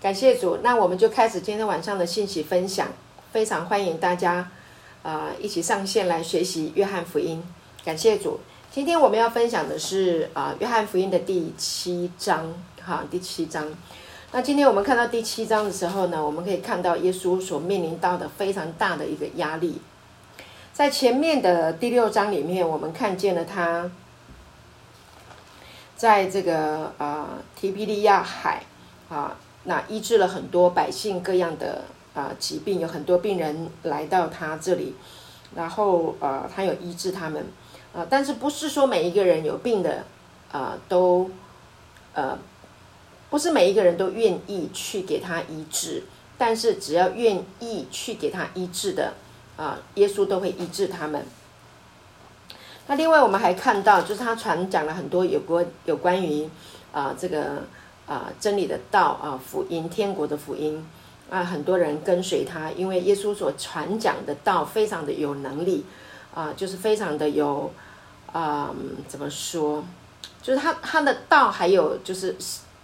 感谢主，那我们就开始今天晚上的信息分享。非常欢迎大家，啊，一起上线来学习约翰福音。感谢主，今天我们要分享的是啊，约翰福音的第七章，哈，第七章。那今天我们看到第七章的时候呢，我们可以看到耶稣所面临到的非常大的一个压力。在前面的第六章里面，我们看见了他，在这个啊提比利亚海啊。那医治了很多百姓各样的啊疾病，有很多病人来到他这里，然后呃他有医治他们啊，但是不是说每一个人有病的啊都呃不是每一个人都愿意去给他医治，但是只要愿意去给他医治的啊，耶稣都会医治他们。那另外我们还看到，就是他传讲了很多有关有关于啊这个。啊，真理的道啊，福音，天国的福音啊，很多人跟随他，因为耶稣所传讲的道非常的有能力啊，就是非常的有啊，怎么说？就是他他的道还有就是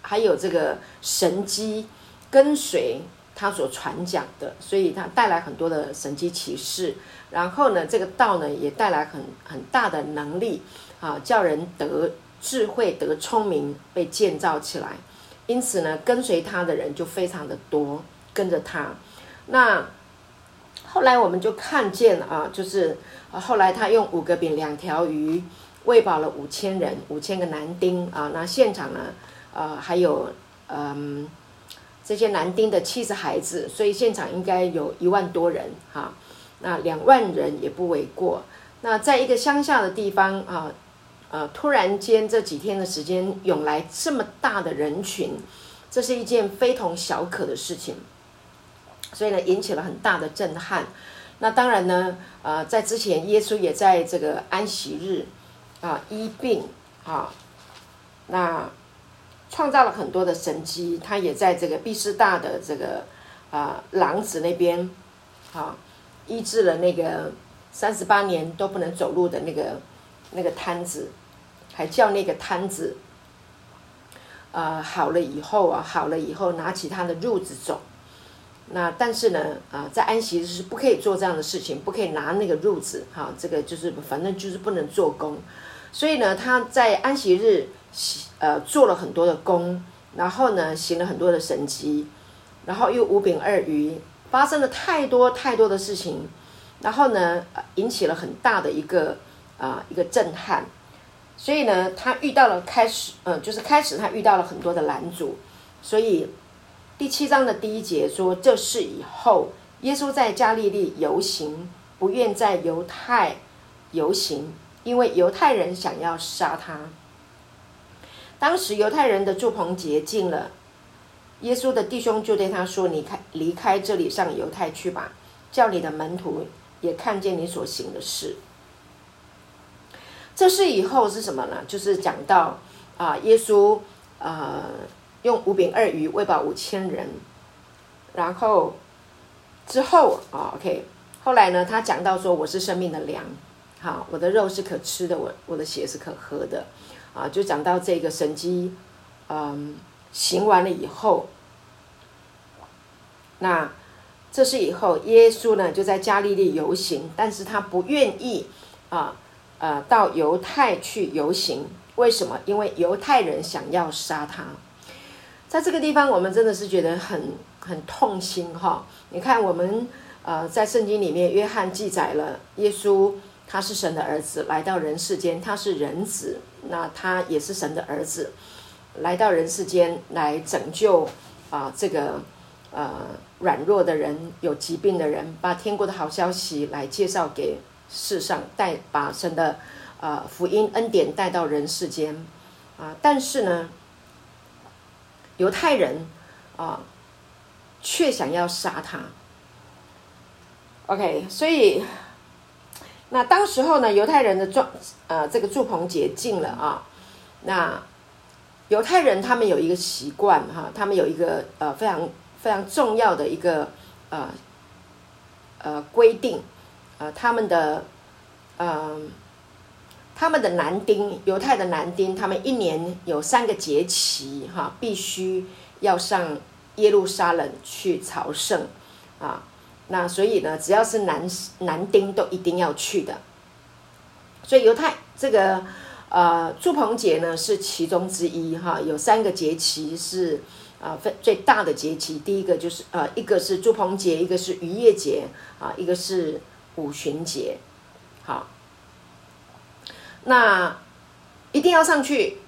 还有这个神机跟随他所传讲的，所以他带来很多的神机启示。然后呢，这个道呢也带来很很大的能力啊，叫人得智慧、得聪明，被建造起来。因此呢，跟随他的人就非常的多，跟着他。那后来我们就看见啊，就是后来他用五个饼两条鱼喂饱了五千人，五千个男丁啊。那现场呢，呃，还有嗯这些男丁的妻子孩子，所以现场应该有一万多人哈。那两万人也不为过。那在一个乡下的地方啊。呃，突然间这几天的时间涌来这么大的人群，这是一件非同小可的事情，所以呢，引起了很大的震撼。那当然呢，呃，在之前耶稣也在这个安息日啊医病啊，那创造了很多的神迹。他也在这个毕士大的这个啊狼子那边啊医治了那个三十八年都不能走路的那个那个瘫子。还叫那个摊子，呃，好了以后啊，好了以后拿起他的褥子走。那但是呢，啊，在安息日是不可以做这样的事情，不可以拿那个褥子，哈，这个就是反正就是不能做工。所以呢，他在安息日，呃，做了很多的工，然后呢，行了很多的神迹，然后又五饼二鱼，发生了太多太多的事情，然后呢，引起了很大的一个啊一个震撼。所以呢，他遇到了开始，嗯，就是开始他遇到了很多的拦阻。所以第七章的第一节说，这事以后，耶稣在加利利游行，不愿在犹太游行，因为犹太人想要杀他。当时犹太人的祝棚节尽了，耶稣的弟兄就对他说：“你开离开这里，上犹太去吧，叫你的门徒也看见你所行的事。”这是以后是什么呢？就是讲到啊，耶稣啊用五饼二鱼喂饱五千人，然后之后啊，OK，后来呢，他讲到说我是生命的粮，好，我的肉是可吃的，我我的血是可喝的，啊，就讲到这个神机，嗯，行完了以后，那这是以后耶稣呢就在加利利游行，但是他不愿意啊。呃到犹太去游行，为什么？因为犹太人想要杀他。在这个地方，我们真的是觉得很很痛心哈。你看，我们呃在圣经里面，约翰记载了耶稣他是神的儿子，来到人世间，他是人子，那他也是神的儿子，来到人世间来拯救啊这个呃软弱的人、有疾病的人，把天国的好消息来介绍给。世上带把神的啊福音恩典带到人世间啊，但是呢，犹太人啊却想要杀他。OK，所以那当时候呢，犹太人的状呃这个祝棚节近了啊，那犹太人他们有一个习惯哈，他们有一个呃非常非常重要的一个呃呃规定。呃，他们的，嗯，他们的男丁，犹太的男丁，他们一年有三个节期，哈，必须要上耶路撒冷去朝圣啊。那所以呢，只要是男男丁都一定要去的。所以犹太这个呃祝棚节呢是其中之一哈，有三个节期是啊分最大的节期，第一个就是呃一个是祝棚节，一个是渔业节啊，一个是五旬节，好，那一定要上去。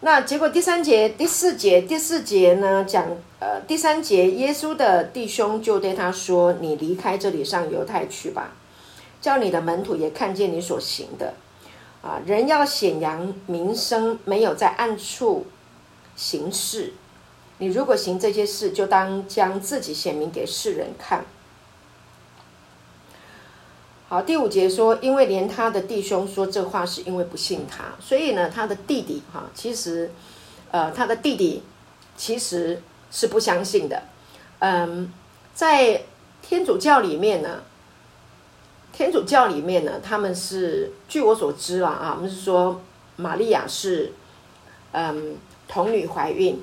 那结果第三节、第四节、第四节呢讲呃第三节，耶稣的弟兄就对他说：“你离开这里，上犹太去吧。”叫你的门徒也看见你所行的，啊，人要显扬名声，没有在暗处行事。你如果行这些事，就当将自己显明给世人看。好，第五节说，因为连他的弟兄说这话，是因为不信他，所以呢，他的弟弟哈，其实，呃，他的弟弟其实是不相信的。嗯，在天主教里面呢。天主教里面呢，他们是据我所知啦啊，我们是说玛利亚是嗯童女怀孕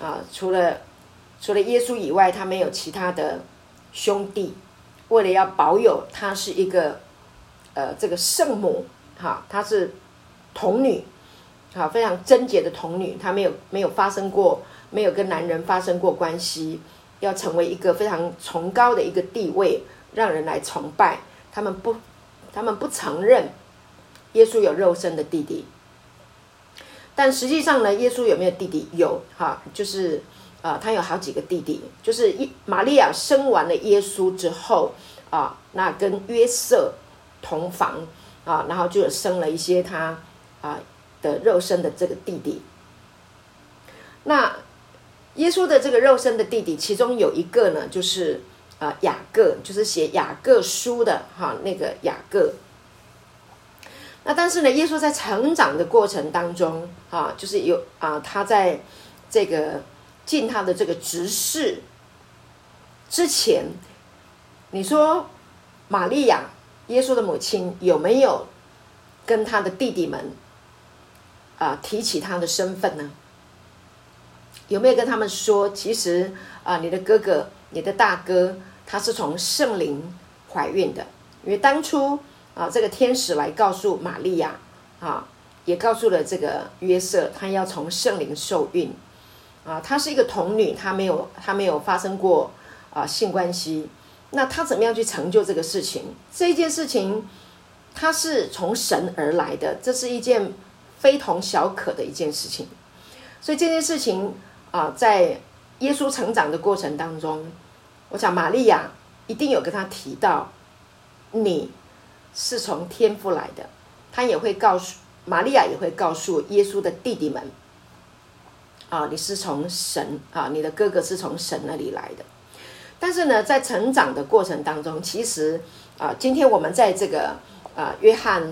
啊，除了除了耶稣以外，他没有其他的兄弟。为了要保有她是一个呃这个圣母哈，她是童女好非常贞洁的童女，她没有没有发生过没有跟男人发生过关系，要成为一个非常崇高的一个地位，让人来崇拜。他们不，他们不承认耶稣有肉身的弟弟，但实际上呢，耶稣有没有弟弟？有哈，就是啊，他有好几个弟弟。就是一玛利亚生完了耶稣之后啊，那跟约瑟同房啊，然后就生了一些他啊的肉身的这个弟弟。那耶稣的这个肉身的弟弟，其中有一个呢，就是。啊，雅各就是写雅各书的哈，那个雅各。那但是呢，耶稣在成长的过程当中啊，就是有啊，他在这个进他的这个执事之前，你说玛利亚耶稣的母亲有没有跟他的弟弟们啊提起他的身份呢？有没有跟他们说，其实啊，你的哥哥，你的大哥？他是从圣灵怀孕的，因为当初啊，这个天使来告诉玛利亚啊，也告诉了这个约瑟，他要从圣灵受孕啊。她是一个童女，她没有她没有发生过啊性关系，那她怎么样去成就这个事情？这件事情，她是从神而来的，这是一件非同小可的一件事情。所以这件事情啊，在耶稣成长的过程当中。我想玛利亚一定有跟他提到，你是从天父来的，他也会告诉玛利亚，也会告诉耶稣的弟弟们，啊，你是从神啊，你的哥哥是从神那里来的。但是呢，在成长的过程当中，其实啊，今天我们在这个啊约翰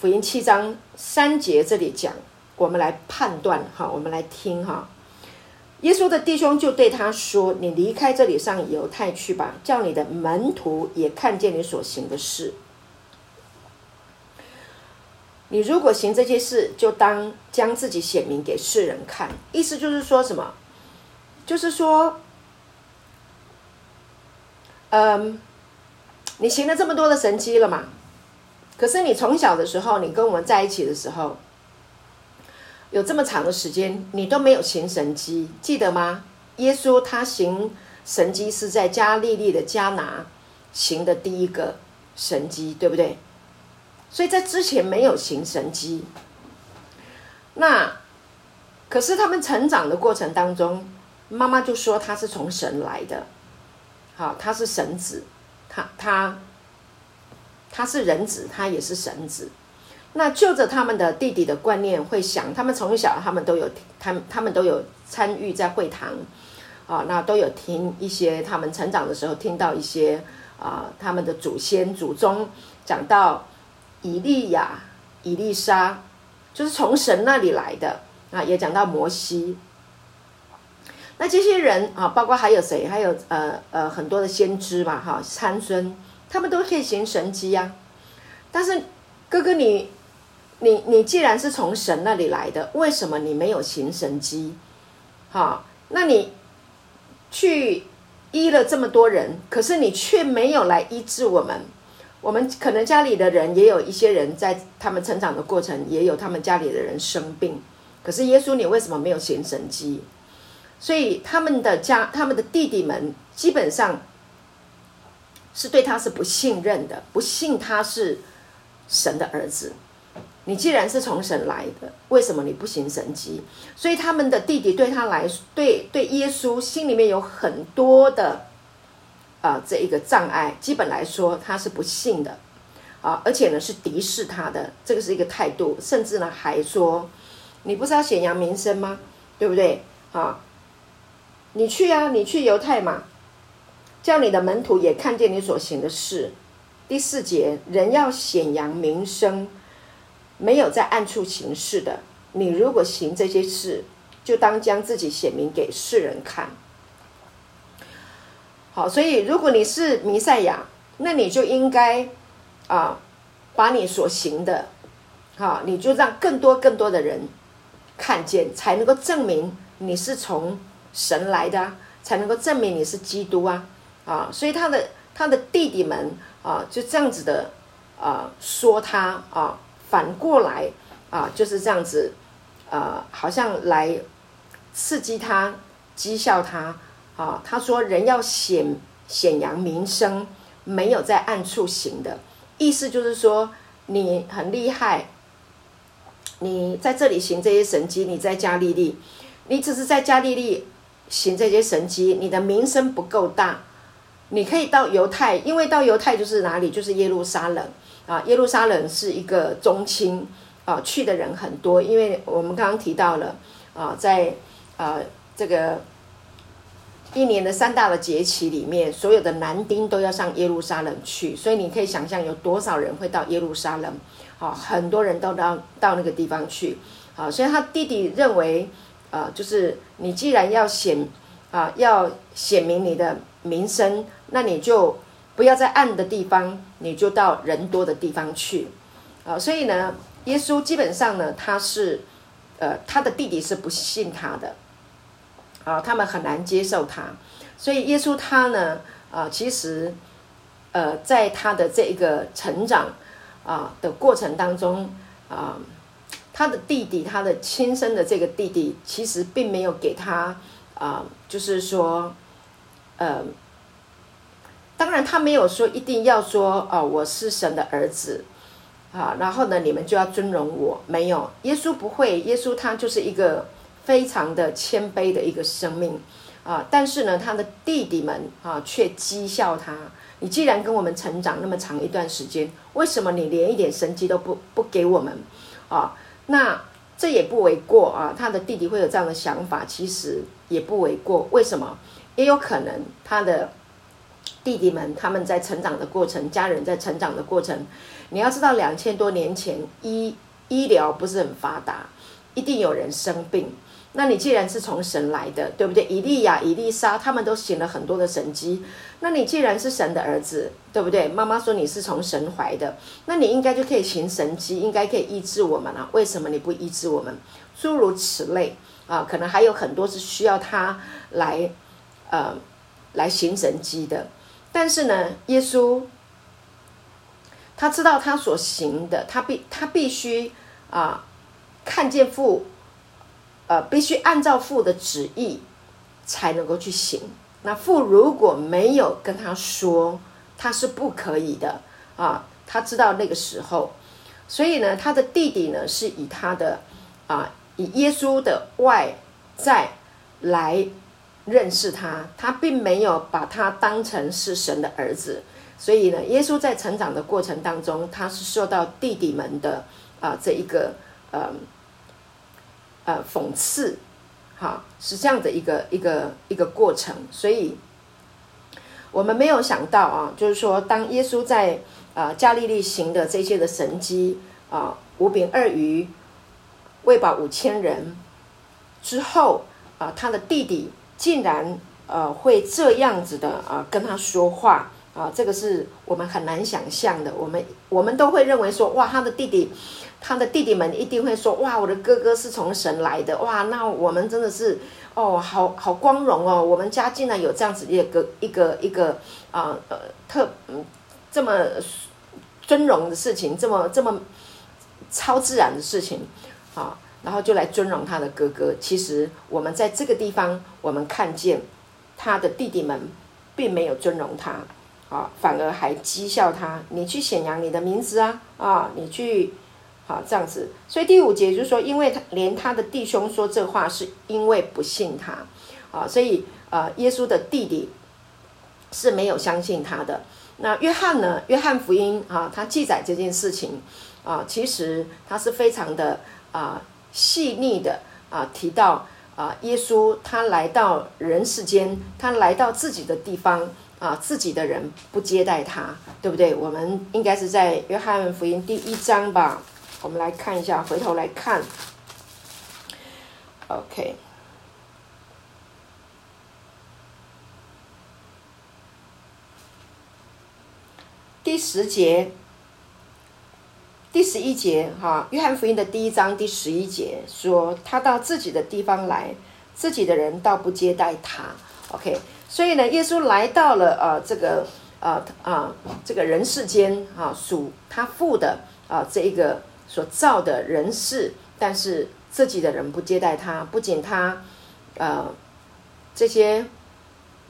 福音七章三节这里讲，我们来判断哈，我们来听哈。耶稣的弟兄就对他说：“你离开这里，上犹太去吧，叫你的门徒也看见你所行的事。你如果行这些事，就当将自己显明给世人看。意思就是说什么？就是说，嗯，你行了这么多的神迹了嘛？可是你从小的时候，你跟我们在一起的时候。”有这么长的时间，你都没有行神迹，记得吗？耶稣他行神迹是在加利利的加拿行的第一个神迹，对不对？所以在之前没有行神迹。那可是他们成长的过程当中，妈妈就说他是从神来的，好，他是神子，他他他是人子，他也是神子。那就着他们的弟弟的观念，会想他们从小他们都有，他们他们都有参与在会堂，啊，那都有听一些他们成长的时候听到一些啊，他们的祖先祖宗讲到以利亚、以利沙，就是从神那里来的啊，也讲到摩西。那这些人啊，包括还有谁？还有呃呃很多的先知嘛，哈，参孙，他们都可以行神迹呀。但是哥哥你。你你既然是从神那里来的，为什么你没有行神迹？哈，那你去医了这么多人，可是你却没有来医治我们。我们可能家里的人也有一些人在他们成长的过程，也有他们家里的人生病。可是耶稣，你为什么没有行神迹？所以他们的家，他们的弟弟们基本上是对他是不信任的，不信他是神的儿子。你既然是从神来的，为什么你不行神迹？所以他们的弟弟对他来，对对耶稣心里面有很多的啊这一个障碍。基本来说，他是不信的啊，而且呢是敌视他的，这个是一个态度，甚至呢还说。你不是要显扬名声吗？对不对？啊，你去啊，你去犹太嘛，叫你的门徒也看见你所行的事。第四节，人要显扬名声，没有在暗处行事的。你如果行这些事，就当将自己显明给世人看。好，所以如果你是弥赛亚，那你就应该啊，把你所行的，好，你就让更多更多的人。看见才能够证明你是从神来的，才能够证明你是基督啊啊！所以他的他的弟弟们啊，就这样子的啊说他啊，反过来啊就是这样子啊，好像来刺激他、讥笑他啊。他说：“人要显显扬名声，没有在暗处行的。”意思就是说你很厉害。你在这里行这些神迹，你在加利利，你只是在加利利行这些神迹，你的名声不够大。你可以到犹太，因为到犹太就是哪里，就是耶路撒冷啊。耶路撒冷是一个中心啊，去的人很多，因为我们刚刚提到了啊，在啊这个一年的三大的节期里面，所有的男丁都要上耶路撒冷去，所以你可以想象有多少人会到耶路撒冷。好，很多人都到到那个地方去，好，所以他弟弟认为，啊，就是你既然要显，啊，要显明你的名声，那你就不要在暗的地方，你就到人多的地方去，啊，所以呢，耶稣基本上呢，他是，呃，他的弟弟是不信他的，啊，他们很难接受他，所以耶稣他呢，啊，其实，呃，在他的这一个成长。啊的过程当中，啊，他的弟弟，他的亲生的这个弟弟，其实并没有给他啊，就是说，呃，当然他没有说一定要说哦，我是神的儿子，啊，然后呢，你们就要尊荣我，没有，耶稣不会，耶稣他就是一个非常的谦卑的一个生命，啊，但是呢，他的弟弟们啊，却讥笑他。你既然跟我们成长那么长一段时间，为什么你连一点神迹都不不给我们啊？那这也不为过啊。他的弟弟会有这样的想法，其实也不为过。为什么？也有可能他的弟弟们他们在成长的过程，家人在成长的过程，你要知道，两千多年前医医疗不是很发达，一定有人生病。那你既然是从神来的，对不对？以利亚、以利沙他们都行了很多的神迹。那你既然是神的儿子，对不对？妈妈说你是从神怀的，那你应该就可以行神迹，应该可以医治我们了。为什么你不医治我们？诸如此类啊，可能还有很多是需要他来，呃，来行神迹的。但是呢，耶稣他知道他所行的，他必他必须啊，看见父，呃，必须按照父的旨意才能够去行。那父如果没有跟他说，他是不可以的啊。他知道那个时候，所以呢，他的弟弟呢是以他的啊，以耶稣的外在来认识他，他并没有把他当成是神的儿子。所以呢，耶稣在成长的过程当中，他是受到弟弟们的啊这一个呃呃讽刺。哈，是这样的一个一个一个过程，所以我们没有想到啊，就是说，当耶稣在啊加利利行的这些的神迹啊，五饼二鱼喂饱五千人之后啊，他的弟弟竟然呃会这样子的啊跟他说话啊，这个是我们很难想象的。我们我们都会认为说，哇，他的弟弟他的弟弟们一定会说：哇，我的哥哥是从神来的，哇，那我们真的是哦，好好光荣哦，我们家竟然有这样子一个一个一个啊呃特嗯这么尊荣的事情，这么这么超自然的事情啊，然后就来尊荣他的哥哥。其实我们在这个地方，我们看见他的弟弟们并没有尊荣他。啊，反而还讥笑他，你去显扬你的名字啊，啊，你去，好这样子。所以第五节就是说，因为他连他的弟兄说这话，是因为不信他，啊，所以呃，耶稣的弟弟是没有相信他的。那约翰呢？约翰福音啊，他记载这件事情啊，其实他是非常的啊细腻的啊，提到啊，耶稣他来到人世间，他来到自己的地方。啊，自己的人不接待他，对不对？我们应该是在约翰福音第一章吧。我们来看一下，回头来看。OK，第十节、第十一节，哈，约翰福音的第一章第十一节说，他到自己的地方来，自己的人倒不接待他。OK。所以呢，耶稣来到了呃这个呃啊这个人世间啊，属他父的啊这一个所造的人世，但是自己的人不接待他，不仅他呃这些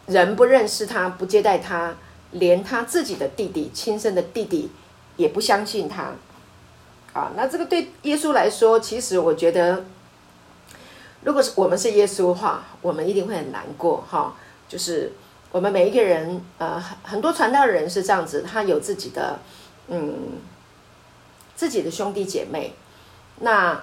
人不认识他，不接待他，连他自己的弟弟亲生的弟弟也不相信他啊。那这个对耶稣来说，其实我觉得，如果是我们是耶稣的话，我们一定会很难过哈。就是我们每一个人，呃，很很多传道人是这样子，他有自己的，嗯，自己的兄弟姐妹。那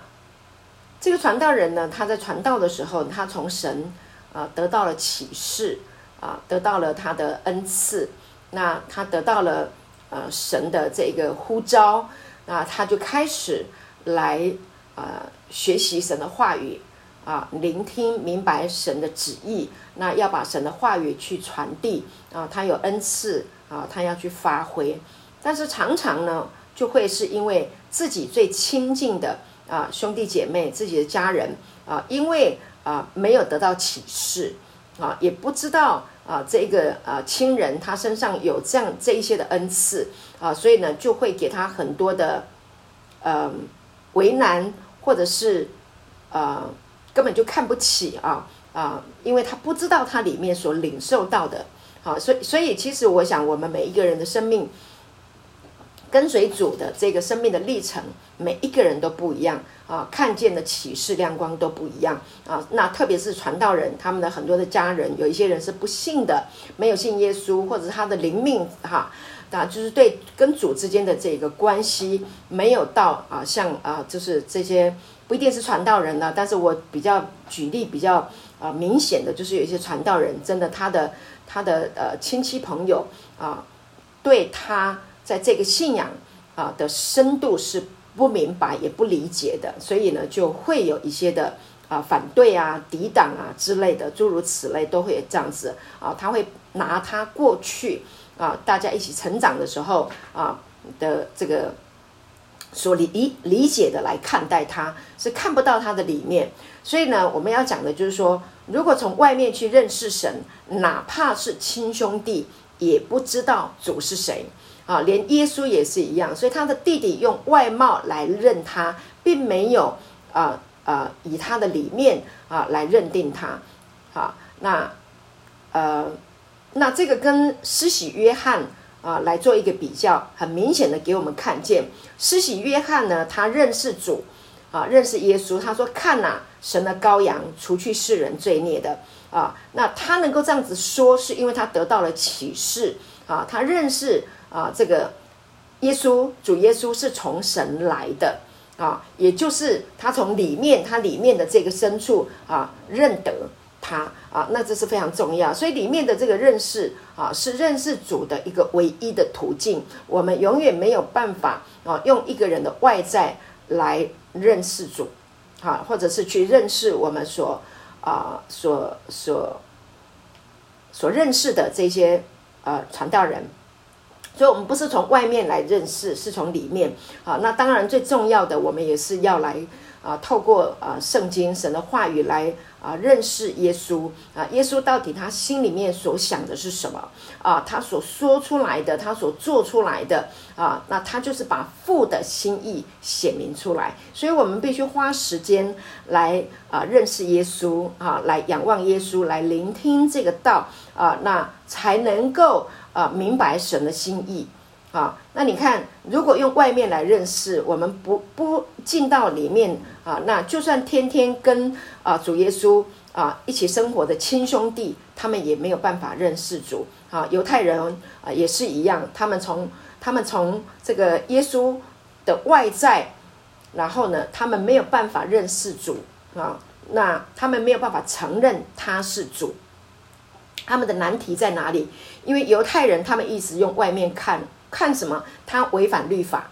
这个传道人呢，他在传道的时候，他从神啊得到了启示啊，得到了他的恩赐。那他得到了呃神的这个呼召，那他就开始来啊学习神的话语。啊，聆听明白神的旨意，那要把神的话语去传递啊，他有恩赐啊，他要去发挥，但是常常呢，就会是因为自己最亲近的啊兄弟姐妹、自己的家人啊，因为啊没有得到启示啊，也不知道啊这个啊亲人他身上有这样这一些的恩赐啊，所以呢就会给他很多的嗯为难，或者是呃。根本就看不起啊啊！因为他不知道他里面所领受到的，好，所以所以其实我想，我们每一个人的生命跟随主的这个生命的历程，每一个人都不一样啊，看见的启示亮光都不一样啊。那特别是传道人，他们的很多的家人，有一些人是不信的，没有信耶稣，或者是他的灵命哈，啊，就是对跟主之间的这个关系没有到啊，像啊，就是这些。不一定是传道人呢，但是我比较举例比较啊明显的，就是有一些传道人，真的他的他的呃亲戚朋友啊，对他在这个信仰啊的深度是不明白也不理解的，所以呢就会有一些的啊反对啊、抵挡啊之类的，诸如此类都会这样子啊，他会拿他过去啊大家一起成长的时候啊的这个。所理理解的来看待他，是看不到他的里面。所以呢，我们要讲的就是说，如果从外面去认识神，哪怕是亲兄弟，也不知道主是谁啊。连耶稣也是一样。所以他的弟弟用外貌来认他，并没有啊啊以他的里面啊来认定他。好，那呃，那这个跟施洗约翰。啊，来做一个比较，很明显的给我们看见，施洗约翰呢，他认识主，啊，认识耶稣。他说：“看呐，神的羔羊，除去世人罪孽的。”啊，那他能够这样子说，是因为他得到了启示，啊，他认识啊，这个耶稣，主耶稣是从神来的，啊，也就是他从里面，他里面的这个深处啊，认得。他啊，那这是非常重要，所以里面的这个认识啊，是认识主的一个唯一的途径。我们永远没有办法啊，用一个人的外在来认识主，啊，或者是去认识我们所啊所所所认识的这些呃传道人，所以，我们不是从外面来认识，是从里面。好，那当然最重要的，我们也是要来啊，透过啊圣经神的话语来啊认识耶稣啊。耶稣到底他心里面所想的是什么啊？他所说出来的，他所做出来的啊，那他就是把父的心意显明出来。所以我们必须花时间来啊认识耶稣啊，来仰望耶稣，来聆听这个道啊，那才能够。啊，明白神的心意，啊，那你看，如果用外面来认识，我们不不进到里面啊，那就算天天跟啊主耶稣啊一起生活的亲兄弟，他们也没有办法认识主啊。犹太人啊也是一样，他们从他们从这个耶稣的外在，然后呢，他们没有办法认识主啊，那他们没有办法承认他是主。他们的难题在哪里？因为犹太人他们一直用外面看看什么，他违反律法，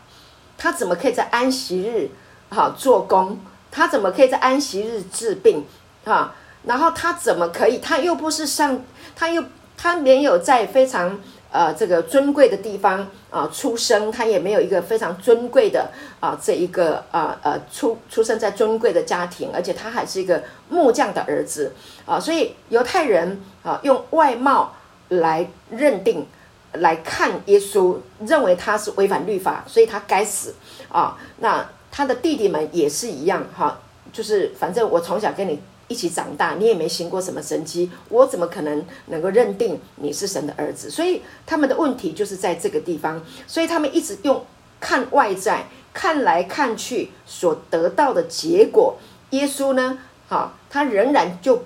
他怎么可以在安息日哈做工？他怎么可以在安息日治病？哈，然后他怎么可以？他又不是上，他又他没有在非常。呃，这个尊贵的地方啊，出生他也没有一个非常尊贵的啊，这一个啊呃出出生在尊贵的家庭，而且他还是一个木匠的儿子啊，所以犹太人啊用外貌来认定来看耶稣，认为他是违反律法，所以他该死啊。那他的弟弟们也是一样哈，就是反正我从小跟你。一起长大，你也没行过什么神迹，我怎么可能能够认定你是神的儿子？所以他们的问题就是在这个地方，所以他们一直用看外在，看来看去所得到的结果。耶稣呢，好，他仍然就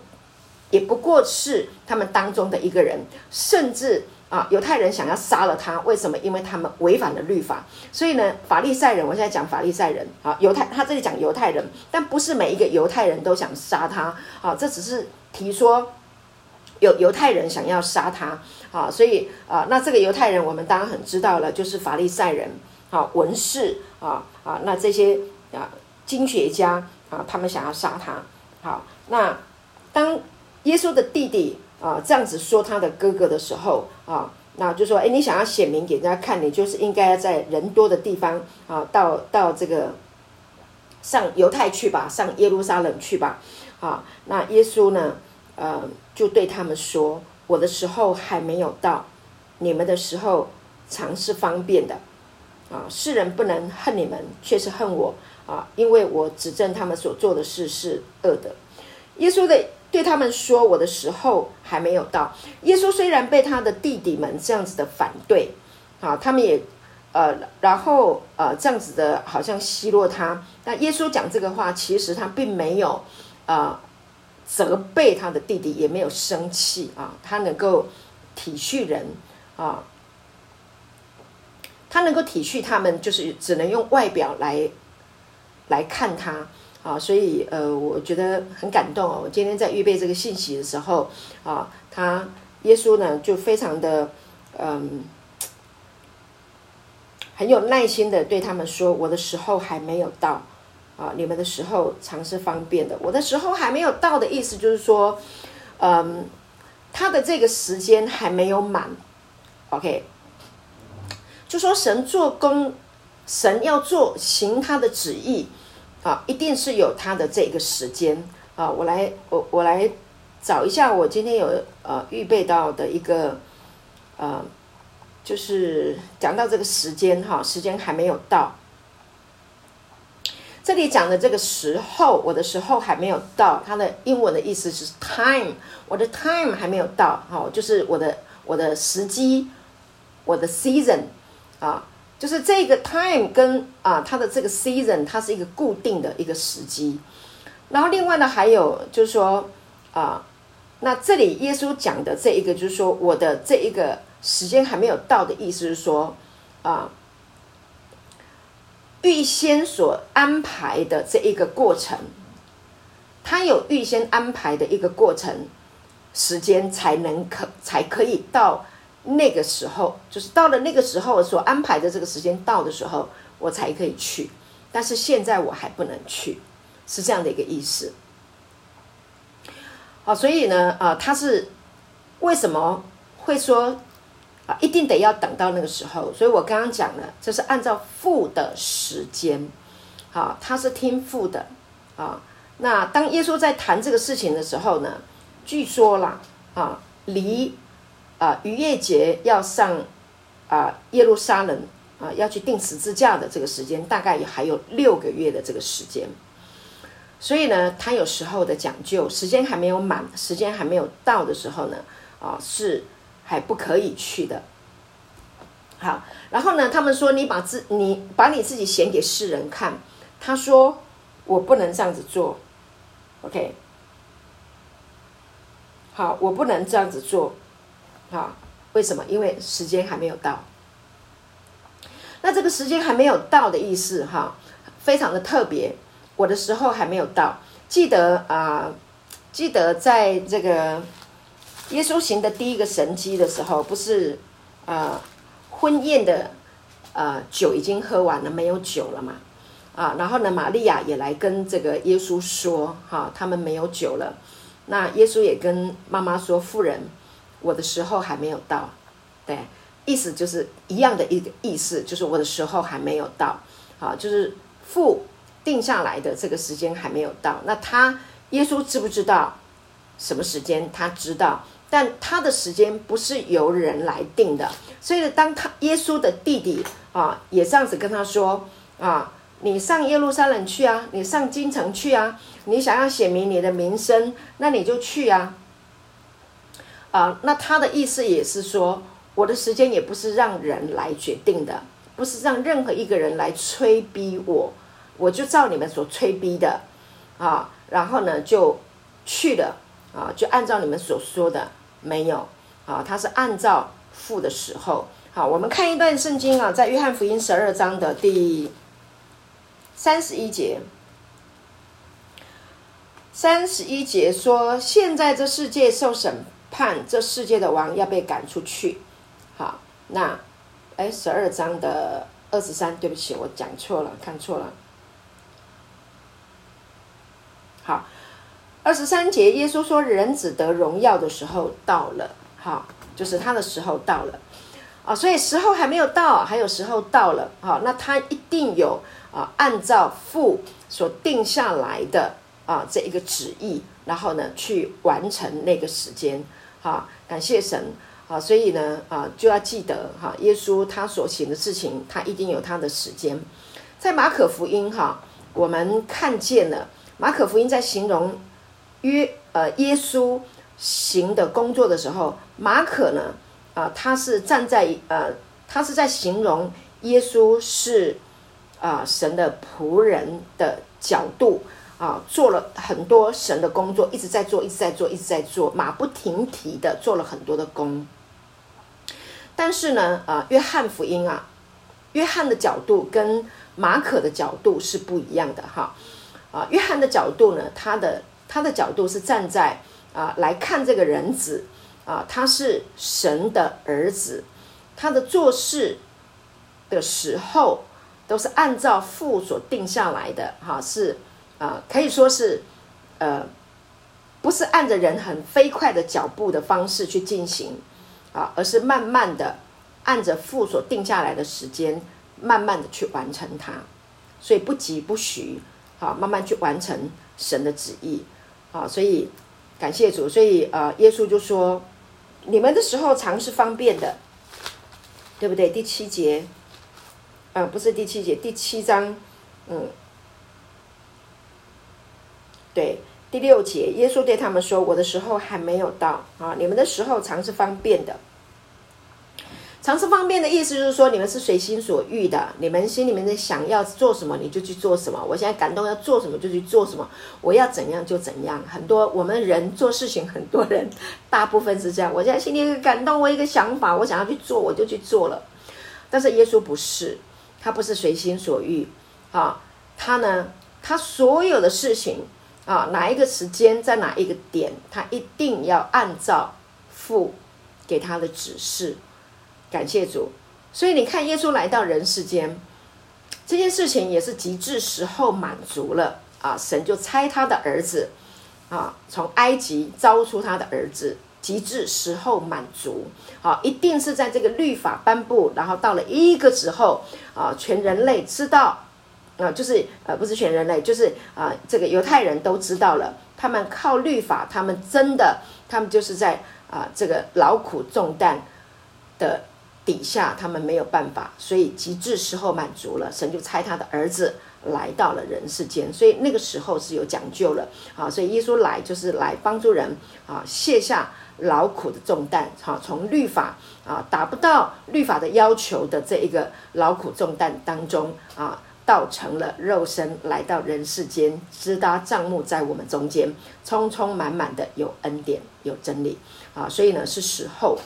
也不过是他们当中的一个人，甚至。啊，犹太人想要杀了他，为什么？因为他们违反了律法。所以呢，法利赛人，我现在讲法利赛人，啊，犹太，他这里讲犹太人，但不是每一个犹太人都想杀他，啊，这只是提说有犹太人想要杀他，啊，所以啊，那这个犹太人我们当然很知道了，就是法利赛人，啊，文士，啊啊，那这些啊经学家，啊，他们想要杀他，好，那当耶稣的弟弟。啊，这样子说他的哥哥的时候啊，那就说，哎，你想要显明给人家看，你就是应该在人多的地方啊，到到这个上犹太去吧，上耶路撒冷去吧。啊，那耶稣呢，呃，就对他们说，我的时候还没有到，你们的时候常是方便的。啊，世人不能恨你们，却是恨我啊，因为我指证他们所做的事是恶的。耶稣的。对他们说：“我的时候还没有到。”耶稣虽然被他的弟弟们这样子的反对，啊，他们也呃，然后呃，这样子的好像奚落他。那耶稣讲这个话，其实他并没有呃责备他的弟弟，也没有生气啊。他能够体恤人啊，他能够体恤他们，就是只能用外表来来看他。啊，所以呃，我觉得很感动哦。我今天在预备这个信息的时候，啊，他耶稣呢就非常的嗯，很有耐心的对他们说：“我的时候还没有到，啊，你们的时候常是方便的。我的时候还没有到的意思就是说，嗯，他的这个时间还没有满。OK，就说神做工，神要做行他的旨意。”啊，一定是有他的这个时间啊！我来，我我来找一下，我今天有呃预备到的一个呃，就是讲到这个时间哈，时间还没有到。这里讲的这个时候，我的时候还没有到，它的英文的意思是 time，我的 time 还没有到，哈，就是我的我的时机，我的 season 啊。就是这个 time 跟啊，它的这个 season，它是一个固定的一个时机。然后另外呢，还有就是说啊，那这里耶稣讲的这一个，就是说我的这一个时间还没有到的意思是说啊，预先所安排的这一个过程，他有预先安排的一个过程时间，才能可才可以到。那个时候，就是到了那个时候所安排的这个时间到的时候，我才可以去。但是现在我还不能去，是这样的一个意思。好，所以呢，啊，他是为什么会说啊，一定得要等到那个时候。所以我刚刚讲了，这是按照父的时间，好，他是听父的啊。那当耶稣在谈这个事情的时候呢，据说啦，啊，离啊逾越节要上啊耶路撒冷啊要去定十字架的这个时间，大概也还有六个月的这个时间。所以呢，他有时候的讲究，时间还没有满，时间还没有到的时候呢，啊，是还不可以去的。好，然后呢，他们说你把自你把你自己显给世人看，他说我不能这样子做，OK，好，我不能这样子做，啊，为什么？因为时间还没有到。那这个时间还没有到的意思，哈，非常的特别。我的时候还没有到，记得啊，记得在这个耶稣行的第一个神迹的时候，不是啊，婚宴的啊酒已经喝完了，没有酒了嘛，啊，然后呢，玛利亚也来跟这个耶稣说，哈，他们没有酒了。那耶稣也跟妈妈说，妇人，我的时候还没有到，对，意思就是一样的一个意思，就是我的时候还没有到，好，就是父。定下来的这个时间还没有到，那他耶稣知不知道什么时间？他知道，但他的时间不是由人来定的。所以，当他耶稣的弟弟啊，也这样子跟他说啊：“你上耶路撒冷去啊，你上京城去啊，你想要显明你的名声，那你就去啊。”啊，那他的意思也是说，我的时间也不是让人来决定的，不是让任何一个人来催逼我。我就照你们所催逼的，啊，然后呢就去了，啊，就按照你们所说的没有，啊，他是按照付的时候，好，我们看一段圣经啊，在约翰福音十二章的第三十一节，三十一节说，现在这世界受审判，这世界的王要被赶出去，好，那，哎，十二章的二十三，对不起，我讲错了，看错了。好，二十三节，耶稣说：“人子得荣耀的时候到了。”好，就是他的时候到了啊，所以时候还没有到，还有时候到了。好，那他一定有啊，按照父所定下来的啊这一个旨意，然后呢去完成那个时间。好，感谢神啊，所以呢啊就要记得哈，耶稣他所行的事情，他一定有他的时间。在马可福音哈，我们看见了。马可福音在形容约呃耶稣行的工作的时候，马可呢啊，他是站在呃，他是在形容耶稣是啊神的仆人的角度啊，做了很多神的工作，一直在做，一直在做，一直在做，马不停蹄的做了很多的工。但是呢啊，约翰福音啊，约翰的角度跟马可的角度是不一样的哈。啊，约翰的角度呢？他的他的角度是站在啊来看这个人子啊，他是神的儿子，他的做事的时候都是按照父所定下来的，哈，是啊，可以说是呃，不是按着人很飞快的脚步的方式去进行啊，而是慢慢的按着父所定下来的时间，慢慢的去完成它，所以不急不徐。好，慢慢去完成神的旨意。好，所以感谢主。所以呃，耶稣就说：“你们的时候常是方便的，对不对？”第七节，呃，不是第七节，第七章，嗯，对，第六节，耶稣对他们说：“我的时候还没有到啊，你们的时候常是方便的。”常是方便的意思就是说，你们是随心所欲的，你们心里面的想要做什么，你就去做什么。我现在感动要做什么就去做什么，我要怎样就怎样。很多我们人做事情，很多人大部分是这样。我现在心里一个感动，我一个想法，我想要去做，我就去做了。但是耶稣不是，他不是随心所欲啊，他呢，他所有的事情啊，哪一个时间在哪一个点，他一定要按照父给他的指示。感谢主，所以你看，耶稣来到人世间，这件事情也是极致时候满足了啊！神就差他的儿子啊，从埃及招出他的儿子极致时候满足，好，一定是在这个律法颁布，然后到了一个时候啊，全人类知道，啊，就是呃，不是全人类，就是啊，这个犹太人都知道了，他们靠律法，他们真的，他们就是在啊这个劳苦重担的底下，他们没有办法，所以极致时候满足了，神就差他的儿子。来到了人世间，所以那个时候是有讲究了啊！所以耶稣来就是来帮助人啊，卸下劳苦的重担，哈，从律法啊达不到律法的要求的这一个劳苦重担当中啊，道成了肉身来到人世间，支搭帐幕在我们中间，充充满满的有恩典有真理啊！所以呢是时候。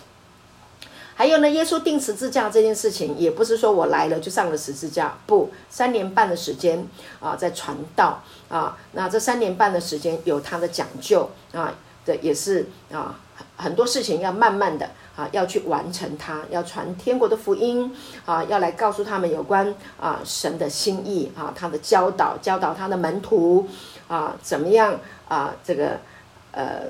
还有呢，耶稣钉十字架这件事情，也不是说我来了就上了十字架，不，三年半的时间啊，在传道啊，那这三年半的时间有它的讲究啊，的也是啊，很多事情要慢慢的啊，要去完成它，要传天国的福音啊，要来告诉他们有关啊神的心意啊，他的教导，教导他的门徒啊，怎么样啊，这个呃，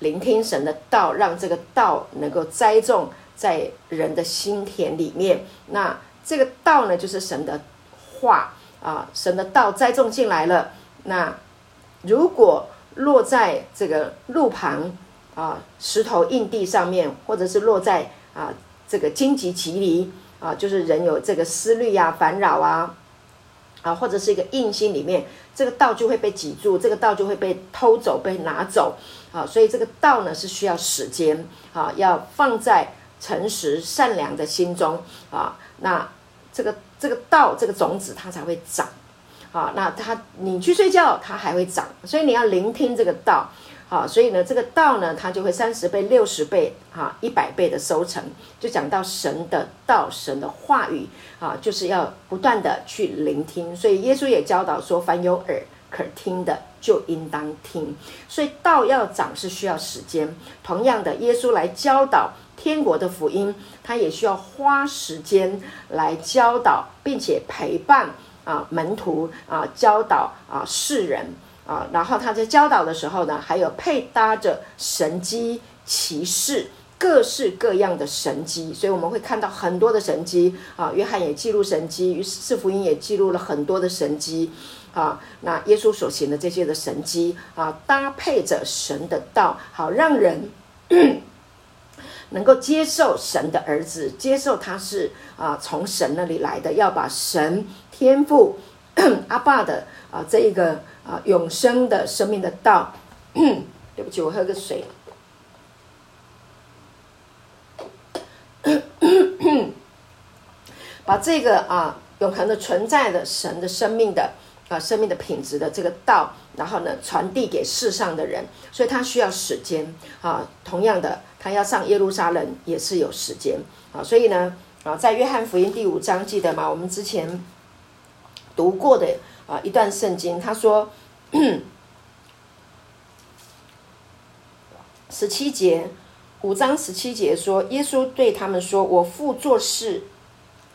聆听神的道，让这个道能够栽种。在人的心田里面，那这个道呢，就是神的话啊，神的道栽种进来了。那如果落在这个路旁啊，石头硬地上面，或者是落在啊这个荆棘棘里啊，就是人有这个思虑呀、烦扰啊啊，或者是一个硬心里面，这个道就会被挤住，这个道就会被偷走、被拿走啊。所以这个道呢，是需要时间啊，要放在。诚实善良的心中啊，那这个这个道这个种子它才会长啊。那它你去睡觉，它还会长，所以你要聆听这个道啊。所以呢，这个道呢，它就会三十倍、六十倍哈、一百倍的收成。就讲到神的道、神的话语啊，就是要不断的去聆听。所以耶稣也教导说：“凡有耳可听的，就应当听。”所以道要长是需要时间。同样的，耶稣来教导。天国的福音，他也需要花时间来教导，并且陪伴啊门徒啊教导啊世人啊。然后他在教导的时候呢，还有配搭着神机骑士，各式各样的神机。所以我们会看到很多的神机啊。约翰也记录神机，于是福音也记录了很多的神机啊。那耶稣所行的这些的神机啊，搭配着神的道，好让人。能够接受神的儿子，接受他是啊从神那里来的，要把神天赋 阿爸的啊这一个啊永生的生命的道，对不起，我喝个水，把这个啊永恒的存在的神的生命的啊生命的品质的这个道，然后呢传递给世上的人，所以他需要时间啊，同样的。他要上耶路撒冷也是有时间啊，所以呢啊，在约翰福音第五章记得吗？我们之前读过的啊一段圣经，他说 十七节五章十七节说，耶稣对他们说：“我父做事，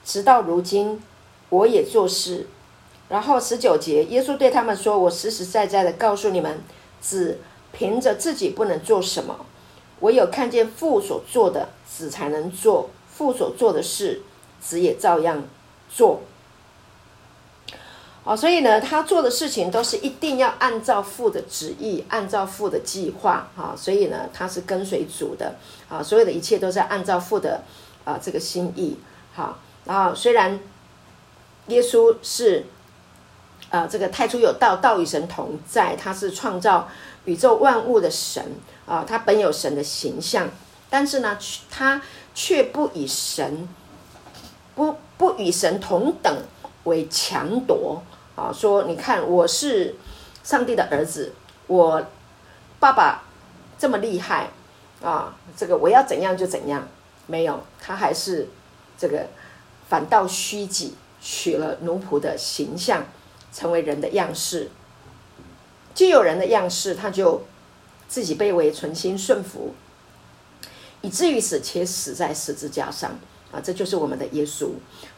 直到如今，我也做事。”然后十九节，耶稣对他们说：“我实实在在的告诉你们，只凭着自己不能做什么。”唯有看见父所做的，子才能做父所做的事，子也照样做。哦，所以呢，他做的事情都是一定要按照父的旨意，按照父的计划。哈，所以呢，他是跟随主的。啊，所有的一切都是按照父的啊这个心意。好，然后虽然耶稣是啊这个太初有道，道与神同在，他是创造宇宙万物的神。啊，他本有神的形象，但是呢，他却不以神不不与神同等为强夺啊。说你看，我是上帝的儿子，我爸爸这么厉害啊，这个我要怎样就怎样。没有，他还是这个反倒虚己，取了奴仆的形象，成为人的样式。既有人的样式，他就。自己卑微，存心顺服，以至于死，且死在十字架上啊！这就是我们的耶稣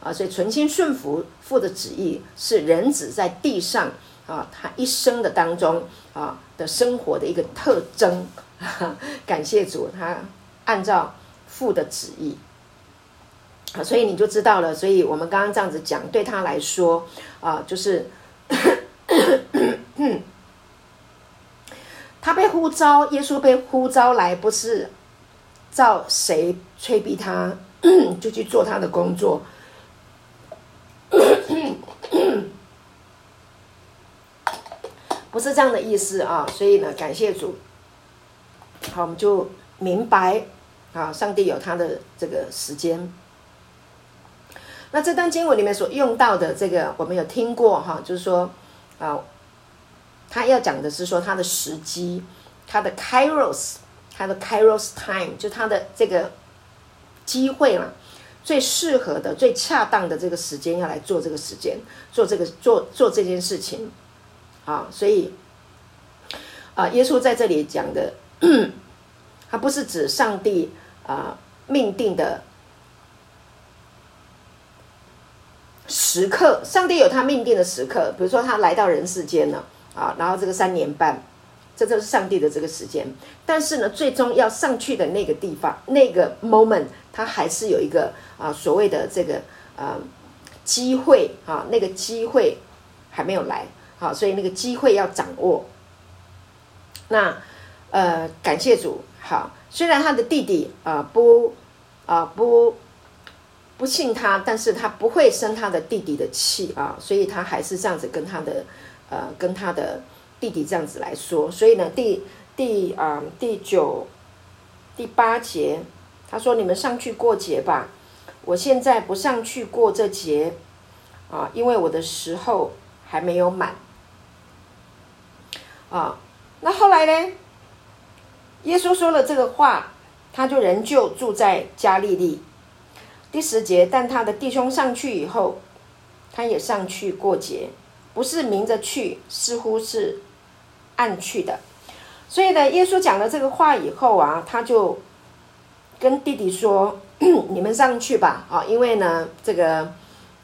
啊！所以存心顺服父的旨意，是人子在地上啊，他一生的当中啊的生活的一个特征。感谢主，他按照父的旨意。啊，所以你就知道了。所以我们刚刚这样子讲，对他来说，啊，就是 他被呼召，耶稣被呼召来，不是照谁催逼他 就去做他的工作，不是这样的意思啊。所以呢，感谢主，好，我们就明白啊，上帝有他的这个时间。那这段经文里面所用到的这个，我们有听过哈，就是说，啊，他要讲的是说他的时机，他的 Kairos，他的 Kairos time，就他的这个机会嘛，最适合的、最恰当的这个时间要来做这个时间，做这个做做这件事情，啊，所以，啊，耶稣在这里讲的，他不是指上帝啊命定的。时刻，上帝有他命定的时刻，比如说他来到人世间了啊，然后这个三年半，这就是上帝的这个时间。但是呢，最终要上去的那个地方，那个 moment，他还是有一个啊所谓的这个啊机会啊，那个机会还没有来，好，所以那个机会要掌握。那呃，感谢主，好，虽然他的弟弟啊不啊不。不信他，但是他不会生他的弟弟的气啊，所以他还是这样子跟他的，呃，跟他的弟弟这样子来说。所以呢，第第啊第九第八节，他说：“你们上去过节吧，我现在不上去过这节啊，因为我的时候还没有满。”啊，那后来呢？耶稣说了这个话，他就仍旧住在加利利。第十节，但他的弟兄上去以后，他也上去过节，不是明着去，似乎是暗去的。所以呢，耶稣讲了这个话以后啊，他就跟弟弟说：“ 你们上去吧，啊，因为呢，这个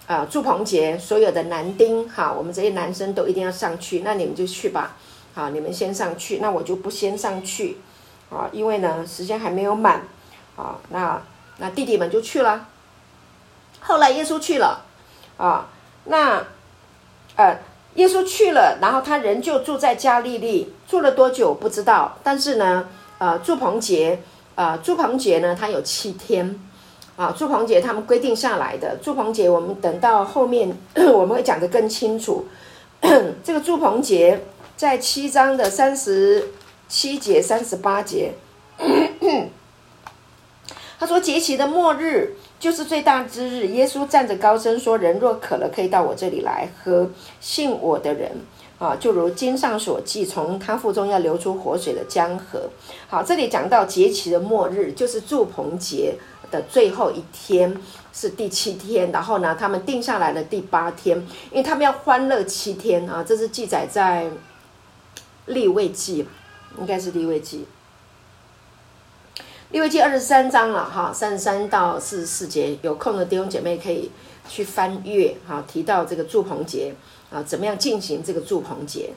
啊，祝鹏杰所有的男丁哈，我们这些男生都一定要上去，那你们就去吧，好，你们先上去，那我就不先上去，啊，因为呢，时间还没有满，啊，那那弟弟们就去了。”后来耶稣去了，啊，那，呃，耶稣去了，然后他人就住在加利利，住了多久不知道。但是呢，呃，祝棚节，呃，祝棚节呢，他有七天，啊，祝棚节他们规定下来的。祝棚节我们等到后面 我们会讲得更清楚。这个祝棚节在七章的三十七节、三十八节，他说节期的末日。就是最大之日，耶稣站着高声说：“人若渴了，可以到我这里来喝。信我的人啊，就如经上所记，从他腹中要流出活水的江河。”好，这里讲到节期的末日，就是祝棚节的最后一天，是第七天。然后呢，他们定下来的第八天，因为他们要欢乐七天啊。这是记载在立位记，应该是立位记。利未记二十三章了哈，三十三到四十四节，有空的弟兄姐妹可以去翻阅哈，提到这个祝棚节啊，怎么样进行这个祝棚节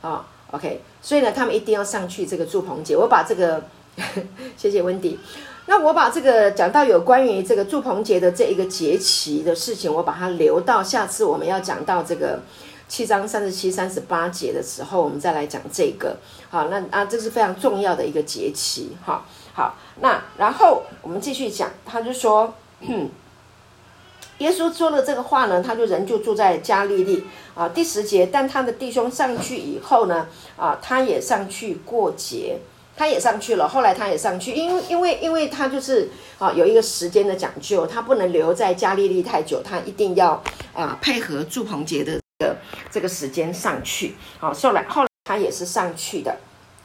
啊？OK，所以呢，他们一定要上去这个祝棚节。我把这个，谢谢温迪。那我把这个讲到有关于这个祝棚节的这一个节期的事情，我把它留到下次我们要讲到这个七章三十七、三十八节的时候，我们再来讲这个。好，那啊，这是非常重要的一个节期哈。好，那然后我们继续讲，他就说，耶稣说了这个话呢，他就人就住在加利利啊。第十节，但他的弟兄上去以后呢，啊，他也上去过节，他也上去了。后来他也上去，因为因为因为他就是啊有一个时间的讲究，他不能留在加利利太久，他一定要啊配合祝棚节的这个这个时间上去。好，后来后来他也是上去的。